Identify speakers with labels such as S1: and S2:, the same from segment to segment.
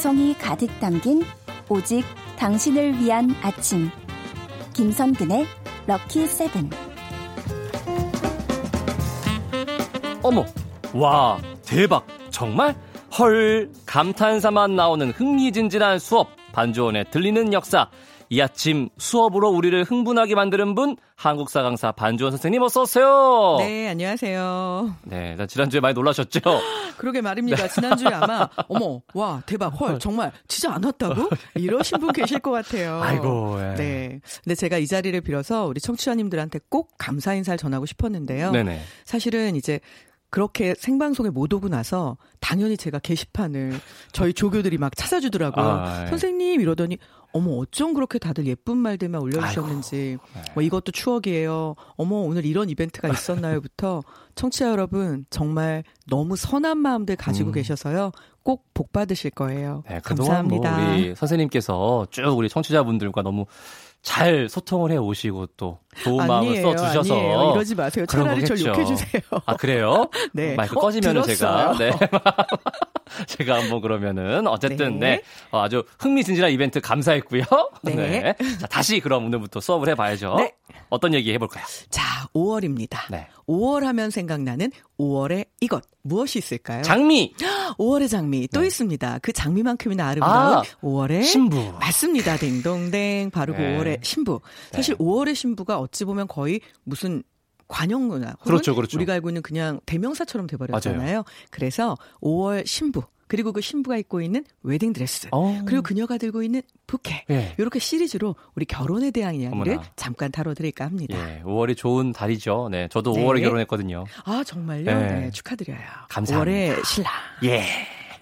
S1: 감성이 가득 담긴 오직 당신을 위한 아침. 김선근의 럭키 세븐.
S2: 어머, 와, 대박. 정말? 헐, 감탄사만 나오는 흥미진진한 수업. 반주원의 들리는 역사. 이 아침 수업으로 우리를 흥분하게 만드는 분 한국사 강사 반주원 선생님 어서 오세요.
S3: 네, 안녕하세요.
S2: 네, 지난주에 많이 놀라셨죠?
S3: 그러게 말입니다. 지난주에 아마 어머, 와, 대박. 헐, 정말 진짜 안 왔다고? 이러신 분 계실 것 같아요.
S2: 아이고. 예.
S3: 네. 근데 제가 이 자리를 빌어서 우리 청취자님들한테 꼭 감사 인사를 전하고 싶었는데요.
S2: 네네.
S3: 사실은 이제 그렇게 생방송에 못 오고 나서 당연히 제가 게시판을 저희 조교들이 막 찾아주더라고요.
S2: 아, 예.
S3: 선생님 이러더니 어머 어쩜 그렇게 다들 예쁜 말들만 올려주셨는지
S2: 네.
S3: 뭐 이것도 추억이에요. 어머 오늘 이런 이벤트가 있었나요부터 청취자 여러분 정말 너무 선한 마음들 가지고
S2: 음.
S3: 계셔서요. 꼭 복 받으실 거예요.
S2: 네, 뭐
S3: 감사합니다.
S2: 우리 선생님께서 쭉 우리 청취자분들과 너무 잘 소통을 해 오시고 또 좋은 마음을
S3: 아니에요,
S2: 써 주셔서.
S3: 이러지 마세요. 차라리 절
S2: 거겠죠.
S3: 욕해 주세요.
S2: 아 그래요?
S3: 네.
S2: 마이크
S3: 어, 들었어요.
S2: 제가 네. 제가 한번 그러면은 어쨌든 네,
S3: 네.
S2: 어, 아주 흥미진진한 이벤트 감사했고요.
S3: 네.
S2: 자 다시 그럼 오늘부터 수업을 해봐야죠.
S3: 네.
S2: 어떤 얘기 해볼까요?
S3: 자, 5월입니다.
S2: 네.
S3: 5월 하면 생각나는 5월의 이것 무엇이 있을까요?
S2: 장미
S3: 5월의 장미 또
S2: 네.
S3: 있습니다. 그 장미만큼이나 아름다운
S2: 아,
S3: 5월의
S2: 신부.
S3: 맞습니다. 딩동댕 바로 그
S2: 네.
S3: 5월의 신부. 사실
S2: 네.
S3: 5월의 신부가 어찌 보면 거의 무슨 관용문화
S2: 그렇죠, 그렇죠.
S3: 우리가 알고 있는 그냥 대명사처럼 돼버렸잖아요. 그래서 5월 신부 그리고 그 신부가 입고 있는 웨딩 드레스
S2: 어.
S3: 그리고 그녀가 들고 있는 부케
S2: 예.
S3: 이렇게 시리즈로 우리 결혼에 대한 이야기를
S2: 어머나.
S3: 잠깐 다뤄드릴까 합니다.
S2: 예, 5월이 좋은 달이죠. 네, 저도
S3: 네.
S2: 5월에 결혼했거든요.
S3: 아 정말요?
S2: 네.
S3: 네, 축하드려요.
S2: 감사합니다.
S3: 5월의 신랑.
S2: 예.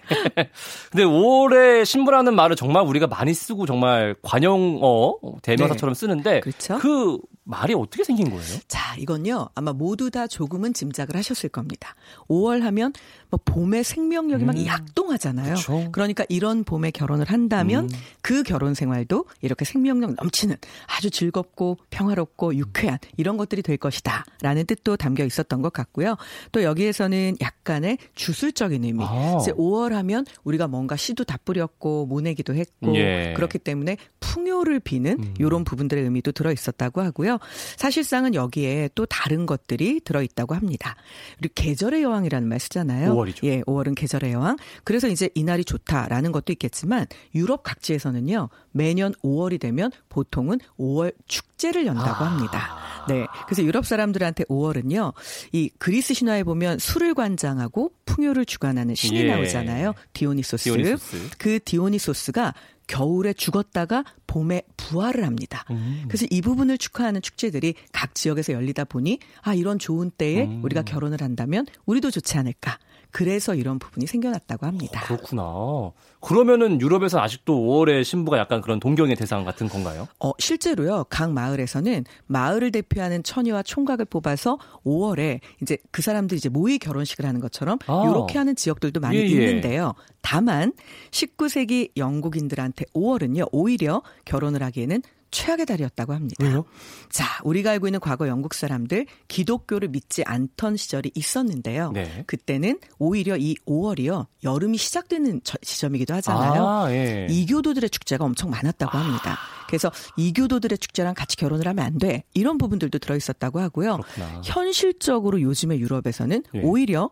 S2: 근데 5월에 신부라는 말을 정말 우리가 많이 쓰고 정말 관용어 대명사처럼 쓰는데
S3: 그렇죠.
S2: 그 말이 어떻게 생긴 거예요?
S3: 자, 이건요. 아마 모두 다 조금은 짐작을 하셨을 겁니다. 5월 하면 뭐 봄의 생명력이 막
S2: 음.
S3: 약동하잖아요.
S2: 그쵸.
S3: 러니까 이런 봄에 결혼을 한다면
S2: 음.
S3: 그 결혼 생활도 이렇게 생명력 넘치는 아주 즐겁고 평화롭고 유쾌한 이런 것들이 될 것이다. 라는 뜻도 담겨 있었던 것 같고요. 또 여기에서는 약간의 주술적인 의미.
S2: 아.
S3: 이제 5월 하면 우리가 뭔가 씨도 다 뿌렸고 모내기도 했고
S2: 예.
S3: 그렇기 때문에 풍요를 비는
S2: 음.
S3: 이런 부분들의 의미도 들어 있었다고 하고요. 사실상은 여기에 또 다른 것들이 들어 있다고 합니다. 그리고 계절의 여왕이라는 말 쓰잖아요.
S2: 5월이죠.
S3: 예, 5월은 계절의 여왕. 그래서 이제 이날이 좋다라는 것도 있겠지만 유럽 각지에서는요. 매년 5월이 되면 보통은 5월 축제를 연다고
S2: 아.
S3: 합니다. 네. 그래서 유럽 사람들한테 5월은요. 이 그리스 신화에 보면 술을 관장하고 풍요를 주관하는 신이
S2: 예.
S3: 나오잖아요. 디오니소스.
S2: 디오니소스.
S3: 그 디오니소스가 겨울에 죽었다가 봄에 부활을 합니다.
S2: 음.
S3: 그래서 이 부분을 축하하는 축제들이 각 지역에서 열리다 보니 아 이런 좋은 때에
S2: 음.
S3: 우리가 결혼을 한다면 우리도 좋지 않을까. 그래서 이런 부분이 생겨났다고 합니다.
S2: 그렇구나. 그러면은 유럽에서 아직도 5월에 신부가 약간 그런 동경의 대상 같은 건가요?
S3: 어, 실제로요, 각 마을에서는 마을을 대표하는 처녀와 총각을 뽑아서 5월에 이제 그 사람들이 이제 모의 결혼식을 하는 것처럼
S2: 아.
S3: 이렇게 하는 지역들도 많이
S2: 예, 예.
S3: 있는데요. 다만 19세기 영국인들한테 5월은요, 오히려 결혼을 하기에는 최악의 달이었다고 합니다.
S2: 왜요?
S3: 자, 우리가 알고 있는 과거 영국 사람들 기독교를 믿지 않던 시절이 있었는데요.
S2: 네.
S3: 그때는 오히려 이 5월이요, 여름이 시작되는 저- 지점이기도 하잖아요.
S2: 아, 예.
S3: 이교도들의 축제가 엄청 많았다고 합니다. 그래서 이교도들의 축제랑 같이 결혼을 하면 안 돼. 이런 부분들도 들어 있었다고 하고요.
S2: 그렇구나.
S3: 현실적으로 요즘에 유럽에서는
S2: 예.
S3: 오히려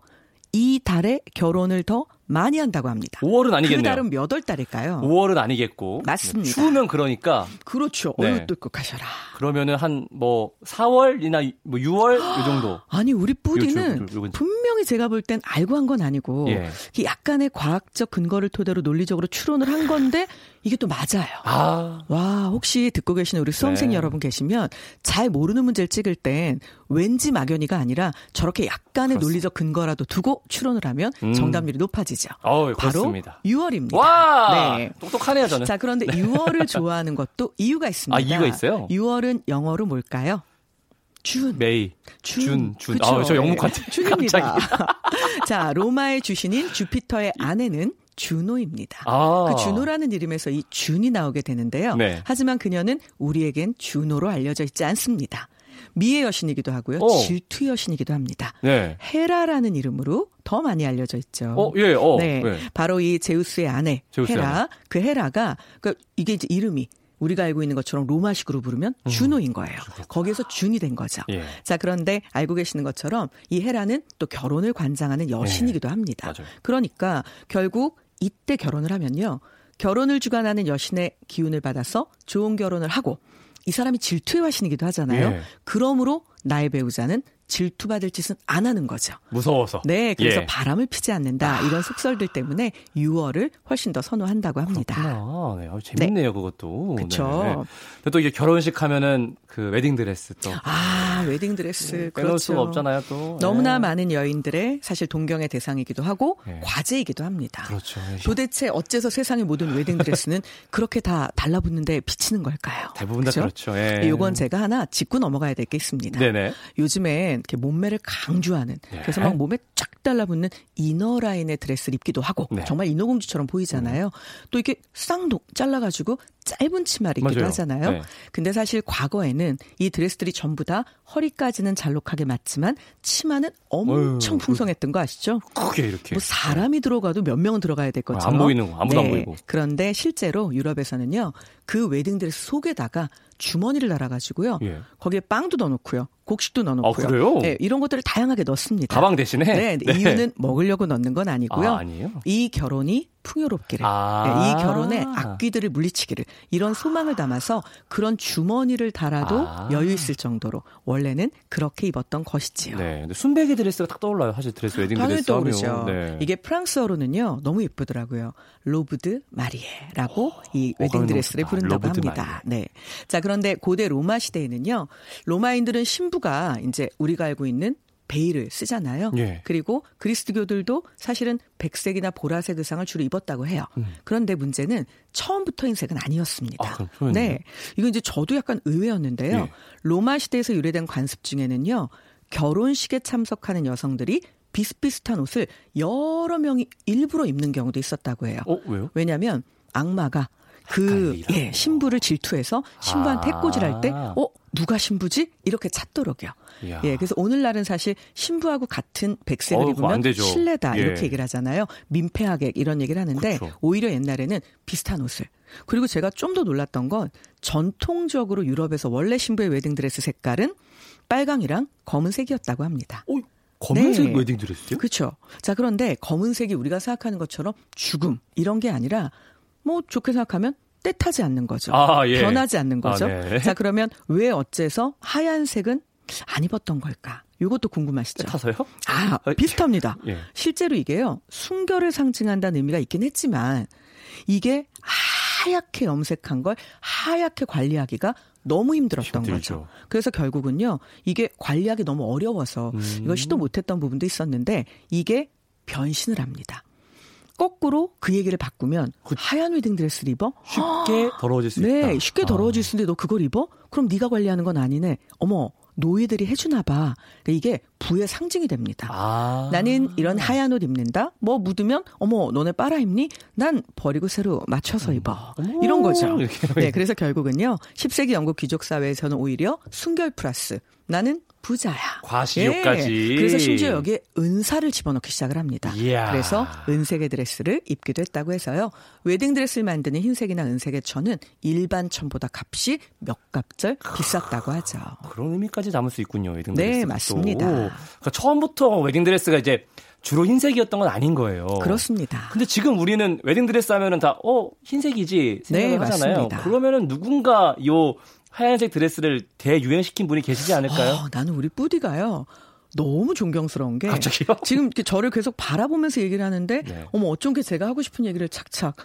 S3: 이 달에 결혼을 더 많이 한다고 합니다.
S2: 5월은
S3: 그
S2: 아니겠네요.
S3: 달은 몇 월 달일까요?
S2: 5월은 아니겠고.
S3: 맞습니다.
S2: 추우면 그러니까
S3: 그렇죠.
S2: 네.
S3: 어휴 똑똑하셔라.
S2: 그러면은 한 뭐 4월이나 뭐 6월 요 정도.
S3: 아니 우리 뿌디는. 분명히 제가 볼 땐 알고 한 건 아니고
S2: 예.
S3: 약간의 과학적 근거를 토대로 논리적으로 추론을 한 건데 이게 또 맞아요.
S2: 아,
S3: 와, 혹시 듣고 계시는 우리 수험생
S2: 네.
S3: 여러분 계시면 잘 모르는 문제를 찍을 땐 왠지 막연히가 아니라 저렇게 약간의
S2: 그렇습니다.
S3: 논리적 근거라도 두고 추론을 하면
S2: 음.
S3: 정답률이 높아지 죠.
S2: 어우,
S3: 바로
S2: 그렇습니다.
S3: 6월입니다.
S2: 와!
S3: 네.
S2: 똑똑하네요, 저는.
S3: 자, 그런데 6월을 좋아하는 것도 이유가 있습니다.
S2: 아, 이유가 있어요?
S3: 6월은 영어로 뭘까요? 준.
S2: 메이.
S3: 준.
S2: 준, 준. 아, 저 영문관
S3: 네. 준입니다. 자, 로마의 주신인 주피터의 아내는 주노입니다.
S2: 아.
S3: 그 주노라는 이름에서 이 준이 나오게 되는데요.
S2: 네.
S3: 하지만 그녀는 우리에겐 주노로 알려져 있지 않습니다. 미의 여신이기도 하고요.
S2: 어.
S3: 질투의 여신이기도 합니다.
S2: 네.
S3: 헤라라는 이름으로 더 많이 알려져 있죠.
S2: 어, 예, 어.
S3: 네,
S2: 네.
S3: 바로 이 제우스의 아내
S2: 제우스의
S3: 헤라.
S2: 아내.
S3: 그 헤라가 그 이게 이제 이름이 우리가 알고 있는 것처럼 로마식으로 부르면 주노인 거예요. 거기에서 준이 된 거죠.
S2: 음. 예.
S3: 자, 그런데 알고 계시는 것처럼 이 헤라는 또 결혼을 관장하는 여신이기도 합니다.
S2: 네. 맞아요.
S3: 그러니까 결국 이때 결혼을 하면요. 결혼을 주관하는 여신의 기운을 받아서 좋은 결혼을 하고 이 사람이 질투의 화신이기도 하잖아요.
S2: 예.
S3: 그러므로 나의 배우자는 질투받을 짓은 안 하는 거죠.
S2: 무서워서.
S3: 네, 그래서
S2: 예.
S3: 바람을 피지 않는다. 이런 속설들 때문에 6월을 훨씬 더 선호한다고 합니다.
S2: 그렇구나. 네. 아, 재밌네요, 그것도.
S3: 그쵸.
S2: 네. 또 이게 결혼식 하면은 그 웨딩 드레스 또.
S3: 아, 웨딩 드레스.
S2: 빼놓을
S3: 그렇죠.
S2: 수가 없잖아요, 또.
S3: 너무나
S2: 네.
S3: 많은 여인들의 사실 동경의 대상이기도 하고
S2: 네.
S3: 과제이기도 합니다.
S2: 그렇죠.
S3: 도대체 어째서 세상의 모든 웨딩 드레스는 그렇게 다 달라붙는데 비치는 걸까요?
S2: 대부분 다? 그렇죠. 예.
S3: 요건 제가 하나 짚고 넘어가야 될 게 있습니다.
S2: 네네.
S3: 요즘엔 이렇게 몸매를 강조하는
S2: 네.
S3: 그래서 막 몸에 쫙 달라붙는 인어 라인의 드레스를 입기도 하고
S2: 네. 음.
S3: 정말 인어공주처럼 보이잖아요. 또 이렇게 쌍둥 잘라가지고 짧은 치마를 입기도
S2: 맞아요.
S3: 하잖아요.
S2: 네.
S3: 근데 사실 과거에는 이 드레스들이 전부 다 허리까지는 잘록하게 맞지만 치마는 엄청
S2: 어휴,
S3: 풍성했던 거 아시죠?
S2: 크게 이렇게.
S3: 뭐 사람이 들어가도 몇 명은 들어가야 될 것처럼
S2: 안 보이는 거, 아무도 안 보이고.
S3: 그런데 실제로 유럽에서는요 그 웨딩드레스 속에다가 주머니를 달아가지고요
S2: 예.
S3: 거기에 빵도 넣어놓고요 곡식도 넣어놓고요
S2: 아, 그래요?
S3: 네, 이런 것들을 다양하게 넣습니다.
S2: 가방 대신에?
S3: 네,
S2: 네.
S3: 이유는 먹으려고 넣는 건 아니고요.
S2: 아, 아니에요?
S3: 이 결혼이 풍요롭기를,
S2: 아.
S3: 네, 이 결혼에 악귀들을 물리치기를 이런 소망을 담아서 그런 주머니를 달아도
S2: 아.
S3: 여유 있을 정도로 원래는 그렇게 입었던 것이지요.
S2: 네. 근데 순백의 드레스가 딱 떠올라요. 사실 드레스 웨딩 드레스.
S3: 떠오르죠.
S2: 네.
S3: 이게 프랑스어로는요 너무 예쁘더라고요. robe de mariée라고 이
S2: 어,
S3: 웨딩 드레스를. 부른다고 합니다. 네. 자 그런데 고대 로마 시대에는요 로마인들은 신부가 이제 우리가 알고 있는 베일을 쓰잖아요.
S2: 예.
S3: 그리고 그리스도교들도 사실은 백색이나 보라색 의상을 주로 입었다고 해요. 그런데 문제는 처음부터 흰색은 아니었습니다.
S2: 음. 아?
S3: 네. 이건 이제 저도 약간 의외였는데요.
S2: 예.
S3: 로마 시대에서 유래된 관습 중에는요. 결혼식에 참석하는 여성들이 비슷비슷한 옷을 여러 명이 일부러 입는 경우도 있었다고 해요.
S2: 어, 왜요?
S3: 왜냐하면 악마가 그. 예, 신부를 질투해서 신부한테
S2: 아.
S3: 해코지할 때, 어 누가 신부지? 이렇게 찾도록요.
S2: 이야.
S3: 예, 그래서 오늘날은 사실 신부하고 같은 백색을
S2: 어우, 안
S3: 입으면. 신뢰다
S2: 예.
S3: 이렇게 얘기를 하잖아요. 민폐하객 이런 얘기를 하는데
S2: 그렇죠.
S3: 오히려 옛날에는 비슷한 옷을 그리고 제가 좀 더 놀랐던 건 전통적으로 유럽에서 원래 신부의 웨딩드레스 색깔은 빨강이랑 검은색이었다고 합니다.
S2: 어, 검은색
S3: 네.
S2: 웨딩 드레스요?
S3: 그렇죠. 자, 그런데 검은색이 우리가 생각하는 것처럼 죽음 이런 게 아니라 뭐 좋게 생각하면 때타지 않는 거죠.
S2: 아, 예.
S3: 변하지 않는 거죠.
S2: 아, 네.
S3: 자, 그러면 왜 어째서 하얀색은 안 입었던 걸까? 이것도 궁금하시죠?
S2: 타서요?
S3: 아,
S2: 아,
S3: 비슷합니다.
S2: 예.
S3: 실제로 이게요, 순결을 상징한다는 의미가 있긴 했지만, 이게 하얗게 염색한 걸 하얗게 관리하기가 너무 힘들었던
S2: 힘들죠.
S3: 거죠. 그래서 결국은요, 이게 관리하기 너무 어려워서
S2: 음.
S3: 이걸 시도 못했던 부분도 있었는데, 이게 변신을 합니다. 거꾸로 그 얘기를 바꾸면 하얀 웨딩 드레스를 입어?
S2: 쉽게 더러워질 수 있다.
S3: 네, 쉽게 더러워질 수 있는데 너 그걸 입어? 그럼 네가 관리하는 건 아니네. 어머, 노예들이 해주나 봐. 그러니까 이게 부의 상징이 됩니다.
S2: 아.
S3: 나는 이런 하얀 옷 입는다. 뭐 묻으면 어머 너네 빨아 입니? 난 버리고 새로 맞춰서 입어.
S2: 어머,
S3: 이런 거죠. 네, 그래서 결국은요. 10세기 영국 귀족 사회에서는 오히려 순결 플러스 나는 부자야.
S2: 과시욕까지.
S3: 예, 그래서 심지어 여기에 은사를 집어넣기 시작을 합니다.
S2: 이야.
S3: 그래서 은색의 드레스를 입기도 했다고 해서요. 웨딩 드레스를 만드는 흰색이나 은색의 천은 일반 천보다 값이 몇 갑절 비쌌다고 하죠.
S2: 그런 의미까지 담을 수 있군요. 웨딩
S3: 네,
S2: 드레스가 또.
S3: 맞습니다.
S2: 그러니까 처음부터 웨딩 드레스가 이제 주로 흰색이었던 건 아닌 거예요.
S3: 그렇습니다.
S2: 근데 지금 우리는 웨딩 드레스 하면은 다 어, 흰색이지 생각을
S3: 네,
S2: 하잖아요.
S3: 맞습니다.
S2: 그러면은 누군가 요 하얀색 드레스를 대유행시킨 분이 계시지 않을까요?
S3: 어, 나는 우리 뿌디가요. 너무 존경스러운 게
S2: 갑자기요?
S3: 지금 이렇게 저를 계속 바라보면서 얘기를 하는데
S2: 네.
S3: 어머 어쩐 게 제가 하고 싶은 얘기를 착착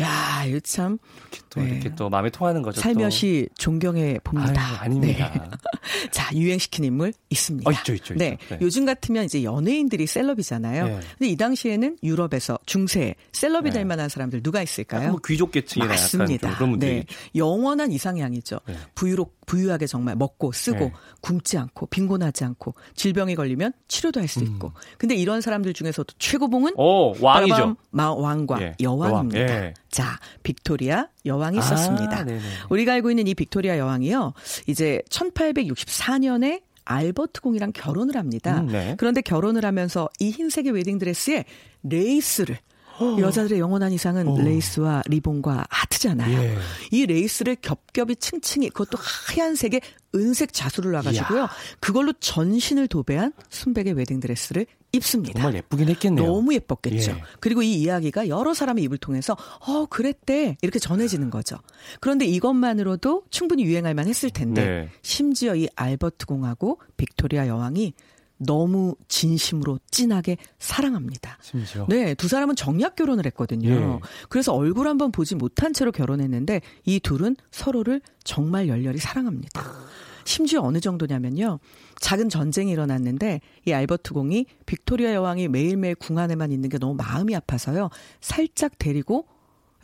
S3: 야 이거 참
S2: 이렇게 또
S3: 네.
S2: 이렇게 또 마음에 통하는 거죠. 또.
S3: 살며시 존경해 봅니다.
S2: 아유, 아닙니다.
S3: 네. 자 유행시킨 인물 있습니다.
S2: 어, 있죠, 있죠, 있죠.
S3: 네.
S2: 네.
S3: 요즘 같으면 이제 연예인들이 셀럽이잖아요.
S2: 네.
S3: 근데 이 당시에는 유럽에서 중세 셀럽이
S2: 네.
S3: 될 만한 사람들 누가 있을까요?
S2: 뭐 귀족 계층이나
S3: 맞습니다.
S2: 그런 분들이
S3: 네. 영원한 이상향이죠.
S2: 네.
S3: 부유로 부유하게 정말 먹고 쓰고
S2: 네.
S3: 굶지 않고 빈곤하지 않고 질병 병이 걸리면 치료도 할 수 있고. 근데 이런 사람들 중에서도 최고봉은
S2: 오, 왕이죠.
S3: 마, 왕과
S2: 예,
S3: 여왕입니다.
S2: 여왕, 예.
S3: 자, 빅토리아 여왕이
S2: 아,
S3: 있었습니다.
S2: 네네.
S3: 우리가 알고 있는 이 빅토리아 여왕이요. 이제 1864년에 알버트 공이랑 결혼을 합니다.
S2: 음, 네.
S3: 그런데 결혼을 하면서 이 흰색의 웨딩 드레스에 레이스를 여자들의 영원한 이상은
S2: 어.
S3: 레이스와 리본과 하트잖아요.
S2: 예.
S3: 이 레이스를 겹겹이 층층이 그것도 하얀색의 은색 자수를 놔가지고요. 그걸로 전신을 도배한 순백의 웨딩 드레스를 입습니다.
S2: 정말 예쁘긴 했겠네요.
S3: 너무 예뻤겠죠.
S2: 예.
S3: 그리고 이 이야기가 여러 사람의 입을 통해서 어 그랬대 이렇게 전해지는 거죠. 그런데 이것만으로도 충분히 유행할 만했을 텐데
S2: 네.
S3: 심지어 이 알버트 공하고 빅토리아 여왕이 너무 진심으로 진하게 사랑합니다.
S2: 심지어.
S3: 네, 두 사람은 정략 결혼을 했거든요.
S2: 예.
S3: 그래서 얼굴 한번 보지 못한 채로 결혼했는데 이 둘은 서로를 정말 열렬히 사랑합니다. 심지어 어느 정도냐면요. 작은 전쟁이 일어났는데 이 알버트 공이 빅토리아 여왕이 매일매일 궁 안에만 있는 게 너무 마음이 아파서요. 살짝 데리고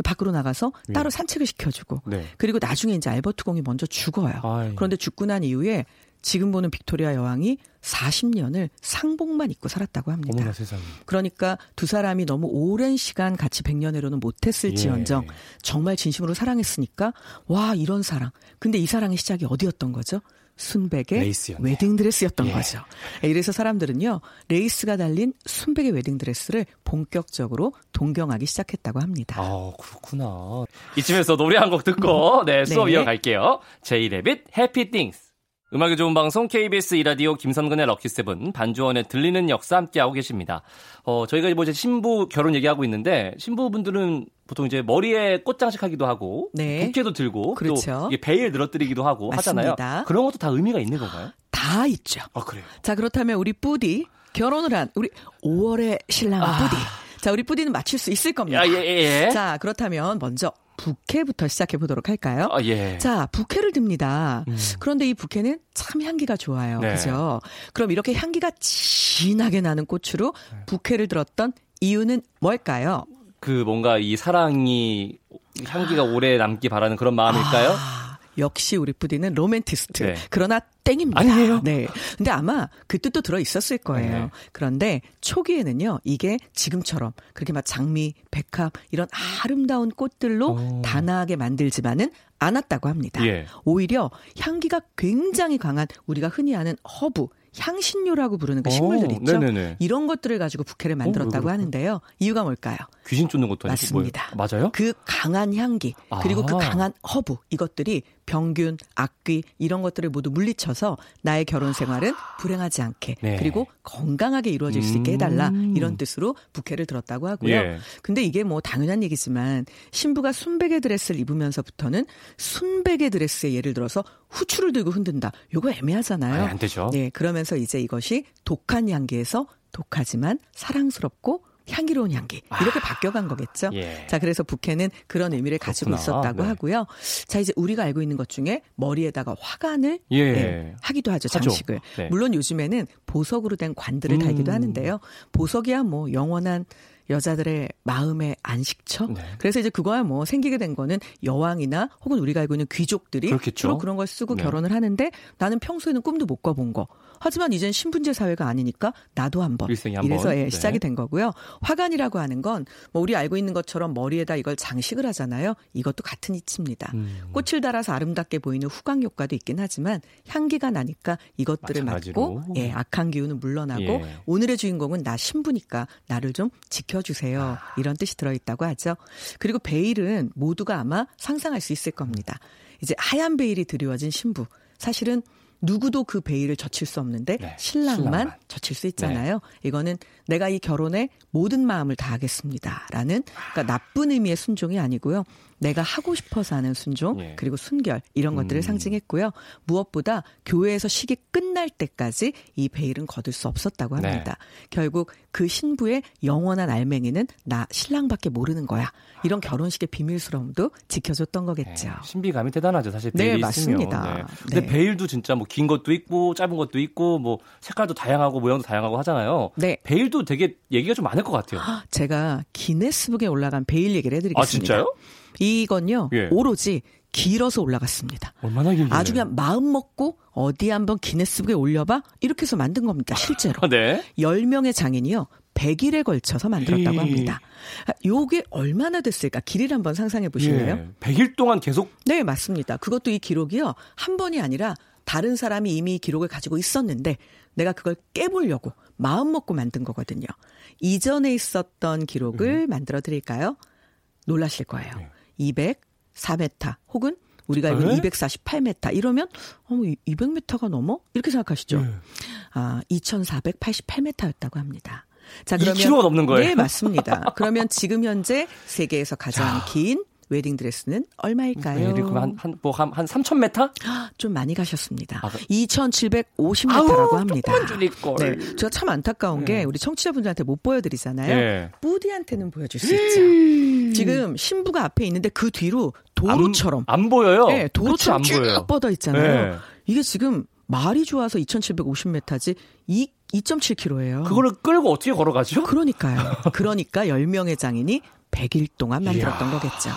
S3: 밖으로 나가서
S2: 예.
S3: 따로 산책을 시켜주고
S2: 네.
S3: 그리고 나중에 이제 알버트 공이 먼저 죽어요.
S2: 아이.
S3: 그런데 죽고 난 이후에 지금 보는 빅토리아 여왕이 40년을 상복만 입고 살았다고 합니다.
S2: 어머나 세상에.
S3: 그러니까 두 사람이 너무 오랜 시간 같이 백년해로는 못했을지언정
S2: 예.
S3: 정말 진심으로 사랑했으니까 와 이런 사랑. 근데 이 사랑의 시작이 어디였던 거죠? 순백의
S2: 레이스였네요.
S3: 웨딩드레스였던
S2: 예.
S3: 거죠. 이래서 사람들은요 레이스가 달린 순백의 웨딩드레스를 본격적으로 동경하기 시작했다고 합니다.
S2: 아, 그렇구나. 이쯤에서 노래 한 곡 듣고, 네, 수업
S3: 네.
S2: 이어갈게요. J Rabbit, Happy Things. 음악이 좋은 방송 KBS 이라디오 김선근의 럭키세븐 반주원의 들리는 역사 함께하고 계십니다. 어, 저희가 뭐 이제 신부 결혼 얘기하고 있는데 신부분들은 보통 이제 머리에 꽃장식 하기도 하고
S3: 네.
S2: 부케도 들고
S3: 그렇죠.
S2: 또 베일 늘어뜨리기도 하고
S3: 맞습니다.
S2: 하잖아요. 그런 것도 다 의미가 있는 건가요?
S3: 다 있죠.
S2: 아, 그래요.
S3: 자 그렇다면 우리 뿌디 결혼을 한 우리 5월의 신랑
S2: 아.
S3: 뿌디. 자 우리 뿌디는 맞출 수 있을 겁니다.
S2: 야, 예, 예, 예.
S3: 자 그렇다면 먼저 부케부터 시작해 보도록 할까요?
S2: 아, 예.
S3: 자, 부케를 듭니다.
S2: 음.
S3: 그런데 이 부케는 참 향기가 좋아요.
S2: 네.
S3: 그죠? 그럼 이렇게 향기가 진하게 나는 꽃으로 부케를 들었던 이유는 뭘까요?
S2: 그 뭔가 이 사랑이 향기가 오래 남기 바라는 그런 마음일까요?
S3: 아, 역시 우리 뿌디는 로맨티스트.
S2: 네.
S3: 그러나 땡입니다.
S2: 아니에요?
S3: 네. 근데 아마 그 뜻도 들어 있었을 거예요.
S2: 네.
S3: 그런데 초기에는요, 이게 지금처럼 그렇게 막 장미, 백합 이런 아름다운 꽃들로
S2: 오.
S3: 단아하게 만들지만은 않았다고 합니다.
S2: 예.
S3: 오히려 향기가 굉장히 강한 우리가 흔히 아는 허브, 향신료라고 부르는 그 식물들
S2: 오,
S3: 있죠.
S2: 네네네.
S3: 이런 것들을 가지고 부케를 만들었다고
S2: 그럴까요?
S3: 하는데요. 이유가 뭘까요?
S2: 귀신 쫓는 것도 아니고
S3: 맞습니다.
S2: 뭐예요? 맞아요?
S3: 그 강한 향기 그리고 그
S2: 아.
S3: 강한 허브 이것들이 병균, 악귀 이런 것들을 모두 물리쳐서 나의 결혼 생활은 불행하지 않게
S2: 네.
S3: 그리고 건강하게 이루어질 수 있게 해달라
S2: 음.
S3: 이런 뜻으로 부케를 들었다고 하고요.
S2: 예.
S3: 근데 이게 뭐 당연한 얘기지만 신부가 순백의 드레스를 입으면서부터는 순백의 드레스에 예를 들어서 후추를 들고 흔든다. 요거 애매하잖아요.
S2: 아니, 안 되죠.
S3: 네, 그러면서 이제 이것이 독한 향기에서 독하지만 사랑스럽고 향기로운 향기 이렇게 바뀌어간 거겠죠.
S2: 예.
S3: 자, 그래서 부케는 그런 의미를 가지고
S2: 그렇구나.
S3: 있었다고
S2: 네.
S3: 하고요. 자, 이제 우리가 알고 있는 것 중에 머리에다가 화관을
S2: 예.
S3: 네, 하기도 하죠,
S2: 하죠.
S3: 장식을.
S2: 네.
S3: 물론 요즘에는 보석으로 된 관들을
S2: 음.
S3: 달기도 하는데요. 보석이야 뭐 영원한 여자들의 마음의 안식처.
S2: 네.
S3: 그래서 이제 그거야 뭐 생기게 된 거는 여왕이나 혹은 우리가 알고 있는 귀족들이
S2: 그렇겠죠.
S3: 주로 그런 걸 쓰고
S2: 네.
S3: 결혼을 하는데 나는 평소에는 꿈도 못 꿔본 거. 하지만 이젠 신분제 사회가 아니니까 나도 한번.
S2: 한
S3: 이래서
S2: 번.
S3: 예,
S2: 네.
S3: 시작이 된 거고요. 화관이라고 하는 건 뭐 우리 알고 있는 것처럼 머리에다 이걸 장식을 하잖아요. 이것도 같은 이치입니다.
S2: 음.
S3: 꽃을 달아서 아름답게 보이는 후광 효과도 있긴 하지만 향기가 나니까 이것들을
S2: 마찬가지로.
S3: 맡고 예, 악한 기운은 물러나고
S2: 예.
S3: 오늘의 주인공은 나 신부니까 나를 좀 지켜주세요.
S2: 아.
S3: 이런 뜻이 들어있다고 하죠. 그리고 베일은 모두가 아마 상상할 수 있을 겁니다. 이제 하얀 베일이 드리워진 신부. 사실은 누구도 그 베일을 젖힐 수 없는데
S2: 네,
S3: 신랑만,
S2: 신랑만. 네.
S3: 젖힐 수 있잖아요. 이거는 내가 이 결혼에 모든 마음을 다하겠습니다라는 그러니까 나쁜 의미의 순종이 아니고요. 내가 하고 싶어서 하는 순종
S2: 예.
S3: 그리고 순결 이런 것들을
S2: 음.
S3: 상징했고요. 무엇보다 교회에서 식이 끝날 때까지 이 베일은 거둘 수 없었다고
S2: 네.
S3: 합니다. 결국 그 신부의 영원한 알맹이는 나 신랑밖에 모르는 거야. 이런 결혼식의 비밀스러움도 지켜줬던 거겠죠.
S2: 네, 신비감이 대단하죠, 사실
S3: 네,
S2: 베일이
S3: 맞습니다.
S2: 있으면. 네. 근데
S3: 네.
S2: 베일도 진짜 뭐 긴 것도 있고 짧은 것도 있고 뭐 색깔도 다양하고 모양도 다양하고 하잖아요.
S3: 네.
S2: 베일도 되게 얘기가 좀 많을 것 같아요.
S3: 제가 기네스북에 올라간 베일 얘기를 해드리겠습니다.
S2: 아 진짜요?
S3: 이건요
S2: 예.
S3: 오로지 길어서 올라갔습니다.
S2: 얼마나 길게?
S3: 아주 그냥 마음 먹고 어디 한번 기네스북에 올려봐 이렇게 해서 만든 겁니다. 실제로.
S2: 아, 네.
S3: 10명의 장인이요. 100일에 걸쳐서 만들었다고
S2: 예.
S3: 합니다. 아, 요게 얼마나 됐을까? 길이를 한번 상상해 보실래요?
S2: 예. 100일 동안 계속
S3: 네, 맞습니다. 그것도 이 기록이요. 한 번이 아니라 다른 사람이 이미 이 기록을 가지고 있었는데 내가 그걸 깨보려고 마음 먹고 만든 거거든요. 이전에 있었던 기록을 만들어 드릴까요? 놀라실 거예요. 204m 혹은 우리가 알고
S2: 에?
S3: 248m 이러면 어 200m가 넘어? 이렇게 생각하시죠.
S2: 예.
S3: 아, 2,488m였다고 합니다. 자,
S2: 2kg 가 넘는 거예요?
S3: 네, 맞습니다. 그러면 지금 현재 세계에서 가장 긴 웨딩 드레스는 얼마일까요?
S2: 웨딩 그럼 한한뭐한 3,000m?
S3: 좀 많이 가셨습니다.
S2: 아, 그-
S3: 2,750m라고 합니다. 네, 제가 참 안타까운 게 우리 청취자분들한테 못 보여드리잖아요.
S2: 예.
S3: 뿌디한테는 보여줄 수 있죠. 지금 신부가 앞에 있는데 그 뒤로 도로처럼,
S2: 안, 안 보여요.
S3: 네, 도로처럼
S2: 그치, 안 보여요.
S3: 쭉 뻗어 있잖아요.
S2: 네.
S3: 이게 지금 말이 좋아서 2,750m지 2 2.7km예요.
S2: 그거를 끌고 어떻게 걸어가죠?
S3: 그러니까요. 그러니까 10명의 장인이 100일 동안 만들었던
S2: 이야,
S3: 거겠죠.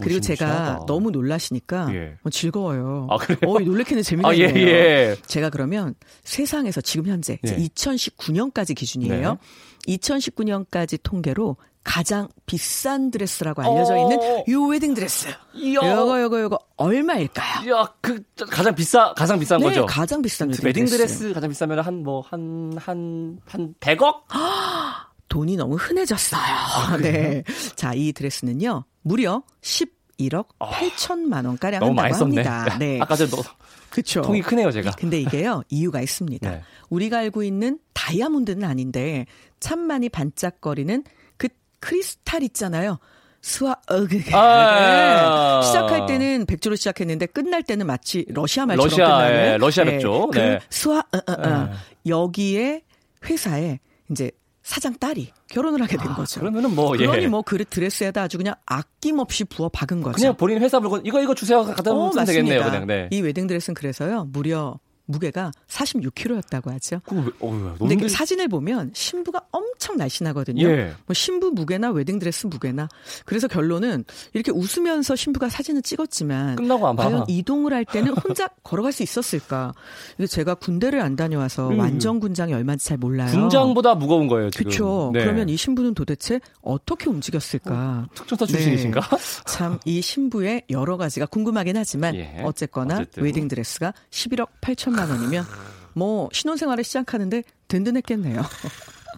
S3: 그리고 제가
S2: 무시무시하다.
S3: 너무 놀라시니까
S2: 예.
S3: 어, 즐거워요.
S2: 아, 그래요?
S3: 어, 놀래키는 재미가
S2: 아, 예,
S3: 있네요.
S2: 예.
S3: 제가 그러면 세상에서 지금 현재
S2: 예.
S3: 2019년까지 기준이에요.
S2: 네.
S3: 2019년까지 통계로 가장 비싼 드레스라고 알려져 있는
S2: 어.
S3: 요 웨딩 드레스. 요거 요거 요거 얼마일까요?
S2: 야, 그 가장 비싸 가장 비싼
S3: 네,
S2: 거죠.
S3: 가장 비싼 웨딩,
S2: 웨딩
S3: 드레스.
S2: 드레스 가장 비싸면 한 뭐 한 한 한 100억?
S3: 돈이 너무 흔해졌어요.
S2: 아,
S3: 네. 자, 이 드레스는요. 무려 11억 8천만 원 가량
S2: 아, 너무 많이 썼네.
S3: 합니다. 네.
S2: 아까 저 너,
S3: 그쵸.
S2: 통이 크네요, 제가.
S3: 근데 이게요, 이유가 있습니다.
S2: 네.
S3: 우리가 알고 있는 다이아몬드는 아닌데, 참 많이 반짝거리는 그 크리스탈 있잖아요. 스와, 어, 그,
S2: 아.
S3: 네. 시작할 때는 백조로 시작했는데, 끝날 때는 마치 러시아 말처럼
S2: 러시아,
S3: 끝나는.
S2: 예, 러시아 백조.
S3: 그
S2: 네.
S3: 스와, 어, 어, 어. 여기에 회사에 이제 사장 딸이 결혼을 하게 된 거죠.
S2: 아, 그러면은 뭐, 예.
S3: 그러니 뭐 그 드레스에다 아주 그냥 아낌없이 부어 박은 거죠.
S2: 그냥 본인 회사 물건 이거 이거 주세요. 갖다
S3: 어,
S2: 놓으면 되겠네요,
S3: 맞습니다.
S2: 그냥. 네.
S3: 이 웨딩 드레스는 그래서요 무려 무게가 46kg였다고 하죠.
S2: 그거 왜, 어우,
S3: 근데 그 사진을 보면 신부가 엄청 날씬하거든요.
S2: 예.
S3: 뭐 신부 무게나 웨딩 드레스 무게나. 그래서 결론은 이렇게 웃으면서 신부가 사진을 찍었지만
S2: 끝나고 아마
S3: 과연 이동을 할 때는 혼자 걸어갈 수 있었을까? 이게 제가 군대를 안 다녀와서
S2: 음.
S3: 완전 군장이 얼마인지 잘 몰라요.
S2: 군장보다 무거운 거예요, 지금.
S3: 그렇죠.
S2: 네.
S3: 그러면 이 신부는 도대체 어떻게 움직였을까?
S2: 특전사 출신이신가?
S3: 참이 신부의 여러 가지가 궁금하긴 하지만
S2: 예.
S3: 어쨌거나
S2: 어쨌든.
S3: 웨딩 드레스가 11억 8천 만 원이면 뭐 신혼생활을 시작하는데 든든했겠네요.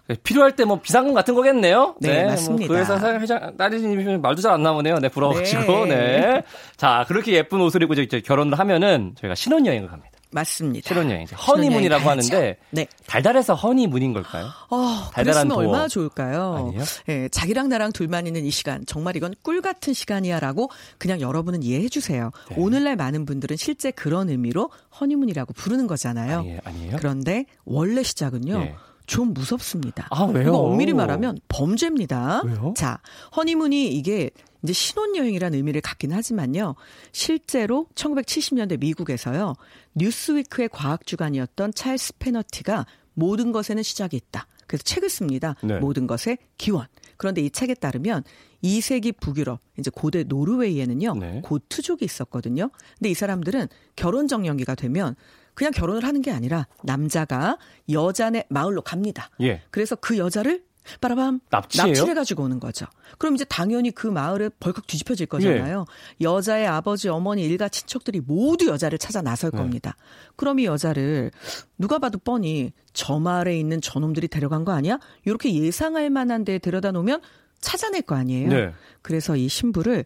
S2: 네, 필요할 때 뭐 비상금 같은 거겠네요.
S3: 네,
S2: 뭐
S3: 맞습니다.
S2: 그 회사 사- 회장 딸이님 말도 잘 안 나오네요. 네, 부러워가지고.
S3: 네.
S2: 네. 자, 그렇게 예쁜 옷을 입고 이제 결혼을 하면은 저희가 신혼여행을 갑니다.
S3: 맞습니다.
S2: 신혼여행. 이제 허니문이라고
S3: 가야죠.
S2: 하는데
S3: 네.
S2: 달달해서 허니문인 걸까요?
S3: 어,
S2: 달달한 도어.
S3: 얼마나 좋을까요?
S2: 아니에요?
S3: 예, 자기랑 나랑 둘만 있는 이 시간 정말 이건 꿀 같은 시간이야라고 그냥 여러분은 이해해 주세요.
S2: 네.
S3: 오늘날 많은 분들은 실제 그런 의미로 허니문이라고 부르는 거잖아요.
S2: 아니에요. 아니에요?
S3: 그런데 원래 시작은요.
S2: 예.
S3: 좀 무섭습니다.
S2: 아, 왜요?
S3: 이거 엄밀히 말하면 범죄입니다.
S2: 왜요?
S3: 자, 허니문이 이게 이제 신혼여행이라는 의미를 갖긴 하지만요. 실제로 1970년대 미국에서요. 뉴스위크의 과학주간이었던 찰스 페너티가 모든 것에는 시작이 있다. 그래서 책을 씁니다.
S2: 네.
S3: 모든 것의 기원. 그런데 이 책에 따르면 2세기 북유럽, 이제 고대 노르웨이에는요.
S2: 네.
S3: 고트족이 있었거든요. 근데 이 사람들은 결혼 정년기가 되면 그냥 결혼을 하는 게 아니라 남자가 여자네 마을로 갑니다.
S2: 예.
S3: 그래서 그 여자를 빠라밤
S2: 납치해요?
S3: 납치를 가지고 오는 거죠. 그럼 이제 당연히 그 마을에 벌컥 뒤집혀질 거잖아요.
S2: 예.
S3: 여자의 아버지, 어머니, 일가 친척들이 모두 여자를 찾아 나설
S2: 네.
S3: 겁니다. 그럼 이 여자를 누가 봐도 뻔히 저 마을에 있는 저놈들이 데려간 거 아니야? 이렇게 예상할 만한 데에 데려다 놓으면 찾아낼 거 아니에요.
S2: 네.
S3: 그래서 이 신부를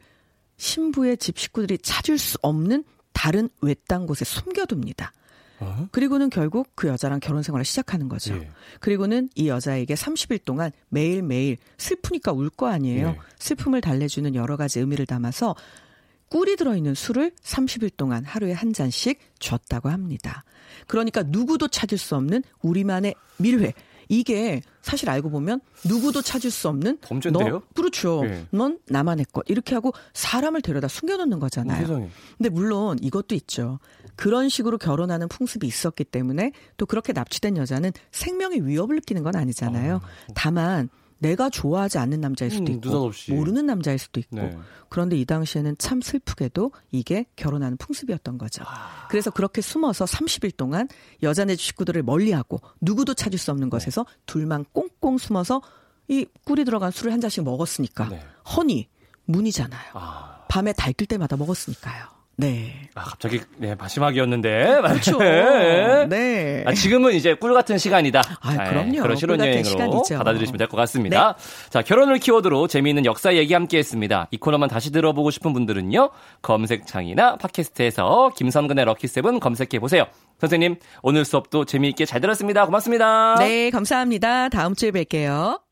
S3: 신부의 집 식구들이 찾을 수 없는 다른 외딴 곳에 숨겨둡니다.
S2: 어?
S3: 그리고는 결국 그 여자랑 결혼 생활을 시작하는 거죠.
S2: 예.
S3: 그리고는 이 여자에게 30일 동안 매일매일 슬프니까 울 거 아니에요.
S2: 예.
S3: 슬픔을 달래주는 여러 가지 의미를 담아서 꿀이 들어있는 술을 30일 동안 하루에 한 잔씩 줬다고 합니다. 그러니까 누구도 찾을 수 없는 우리만의 밀회. 이게 사실 알고 보면 누구도 찾을 수 없는
S2: 범죄인데요?
S3: 너, 그렇죠.
S2: 예.
S3: 넌 나만의 것. 이렇게 하고 사람을 데려다 숨겨놓는
S2: 어,
S3: 거잖아요.
S2: 세상에.
S3: 근데 물론 이것도 있죠. 그런 식으로 결혼하는 풍습이 있었기 때문에 또 그렇게 납치된 여자는 생명의 위협을 느끼는 건 아니잖아요. 다만 내가 좋아하지 않는 남자일 수도
S2: 음,
S3: 있고
S2: 느닷없이.
S3: 모르는 남자일 수도 있고
S2: 네.
S3: 그런데 이 당시에는 참 슬프게도 이게 결혼하는 풍습이었던 거죠.
S2: 아.
S3: 그래서 그렇게 숨어서 30일 동안 여자네 식구들을 멀리하고 누구도 찾을 수 없는 곳에서 둘만 꽁꽁 숨어서 이 꿀이 들어간 술을 한 잔씩 먹었으니까
S2: 네.
S3: 허니 문이잖아요.
S2: 아,
S3: 밤에 달뜰 때마다 먹었으니까요. 네.
S2: 아, 갑자기 네 마지막이었는데.
S3: 그렇죠.
S2: 네.
S3: 네.
S2: 아, 지금은 이제 꿀 같은 시간이다.
S3: 아,
S2: 네,
S3: 그럼요.
S2: 그런
S3: 꿀 같은
S2: 신혼여행으로
S3: 시간이죠. 네.
S2: 받아들이시면 될 것 같습니다. 자, 결혼을 키워드로 재미있는 역사 얘기 함께 했습니다. 이 코너만 다시 들어보고 싶은 분들은요, 검색창이나 팟캐스트에서 김선근의 럭키세븐 검색해보세요. 선생님, 오늘 수업도 재미있게 잘 들었습니다. 고맙습니다.
S3: 네, 감사합니다. 다음 주에 뵐게요.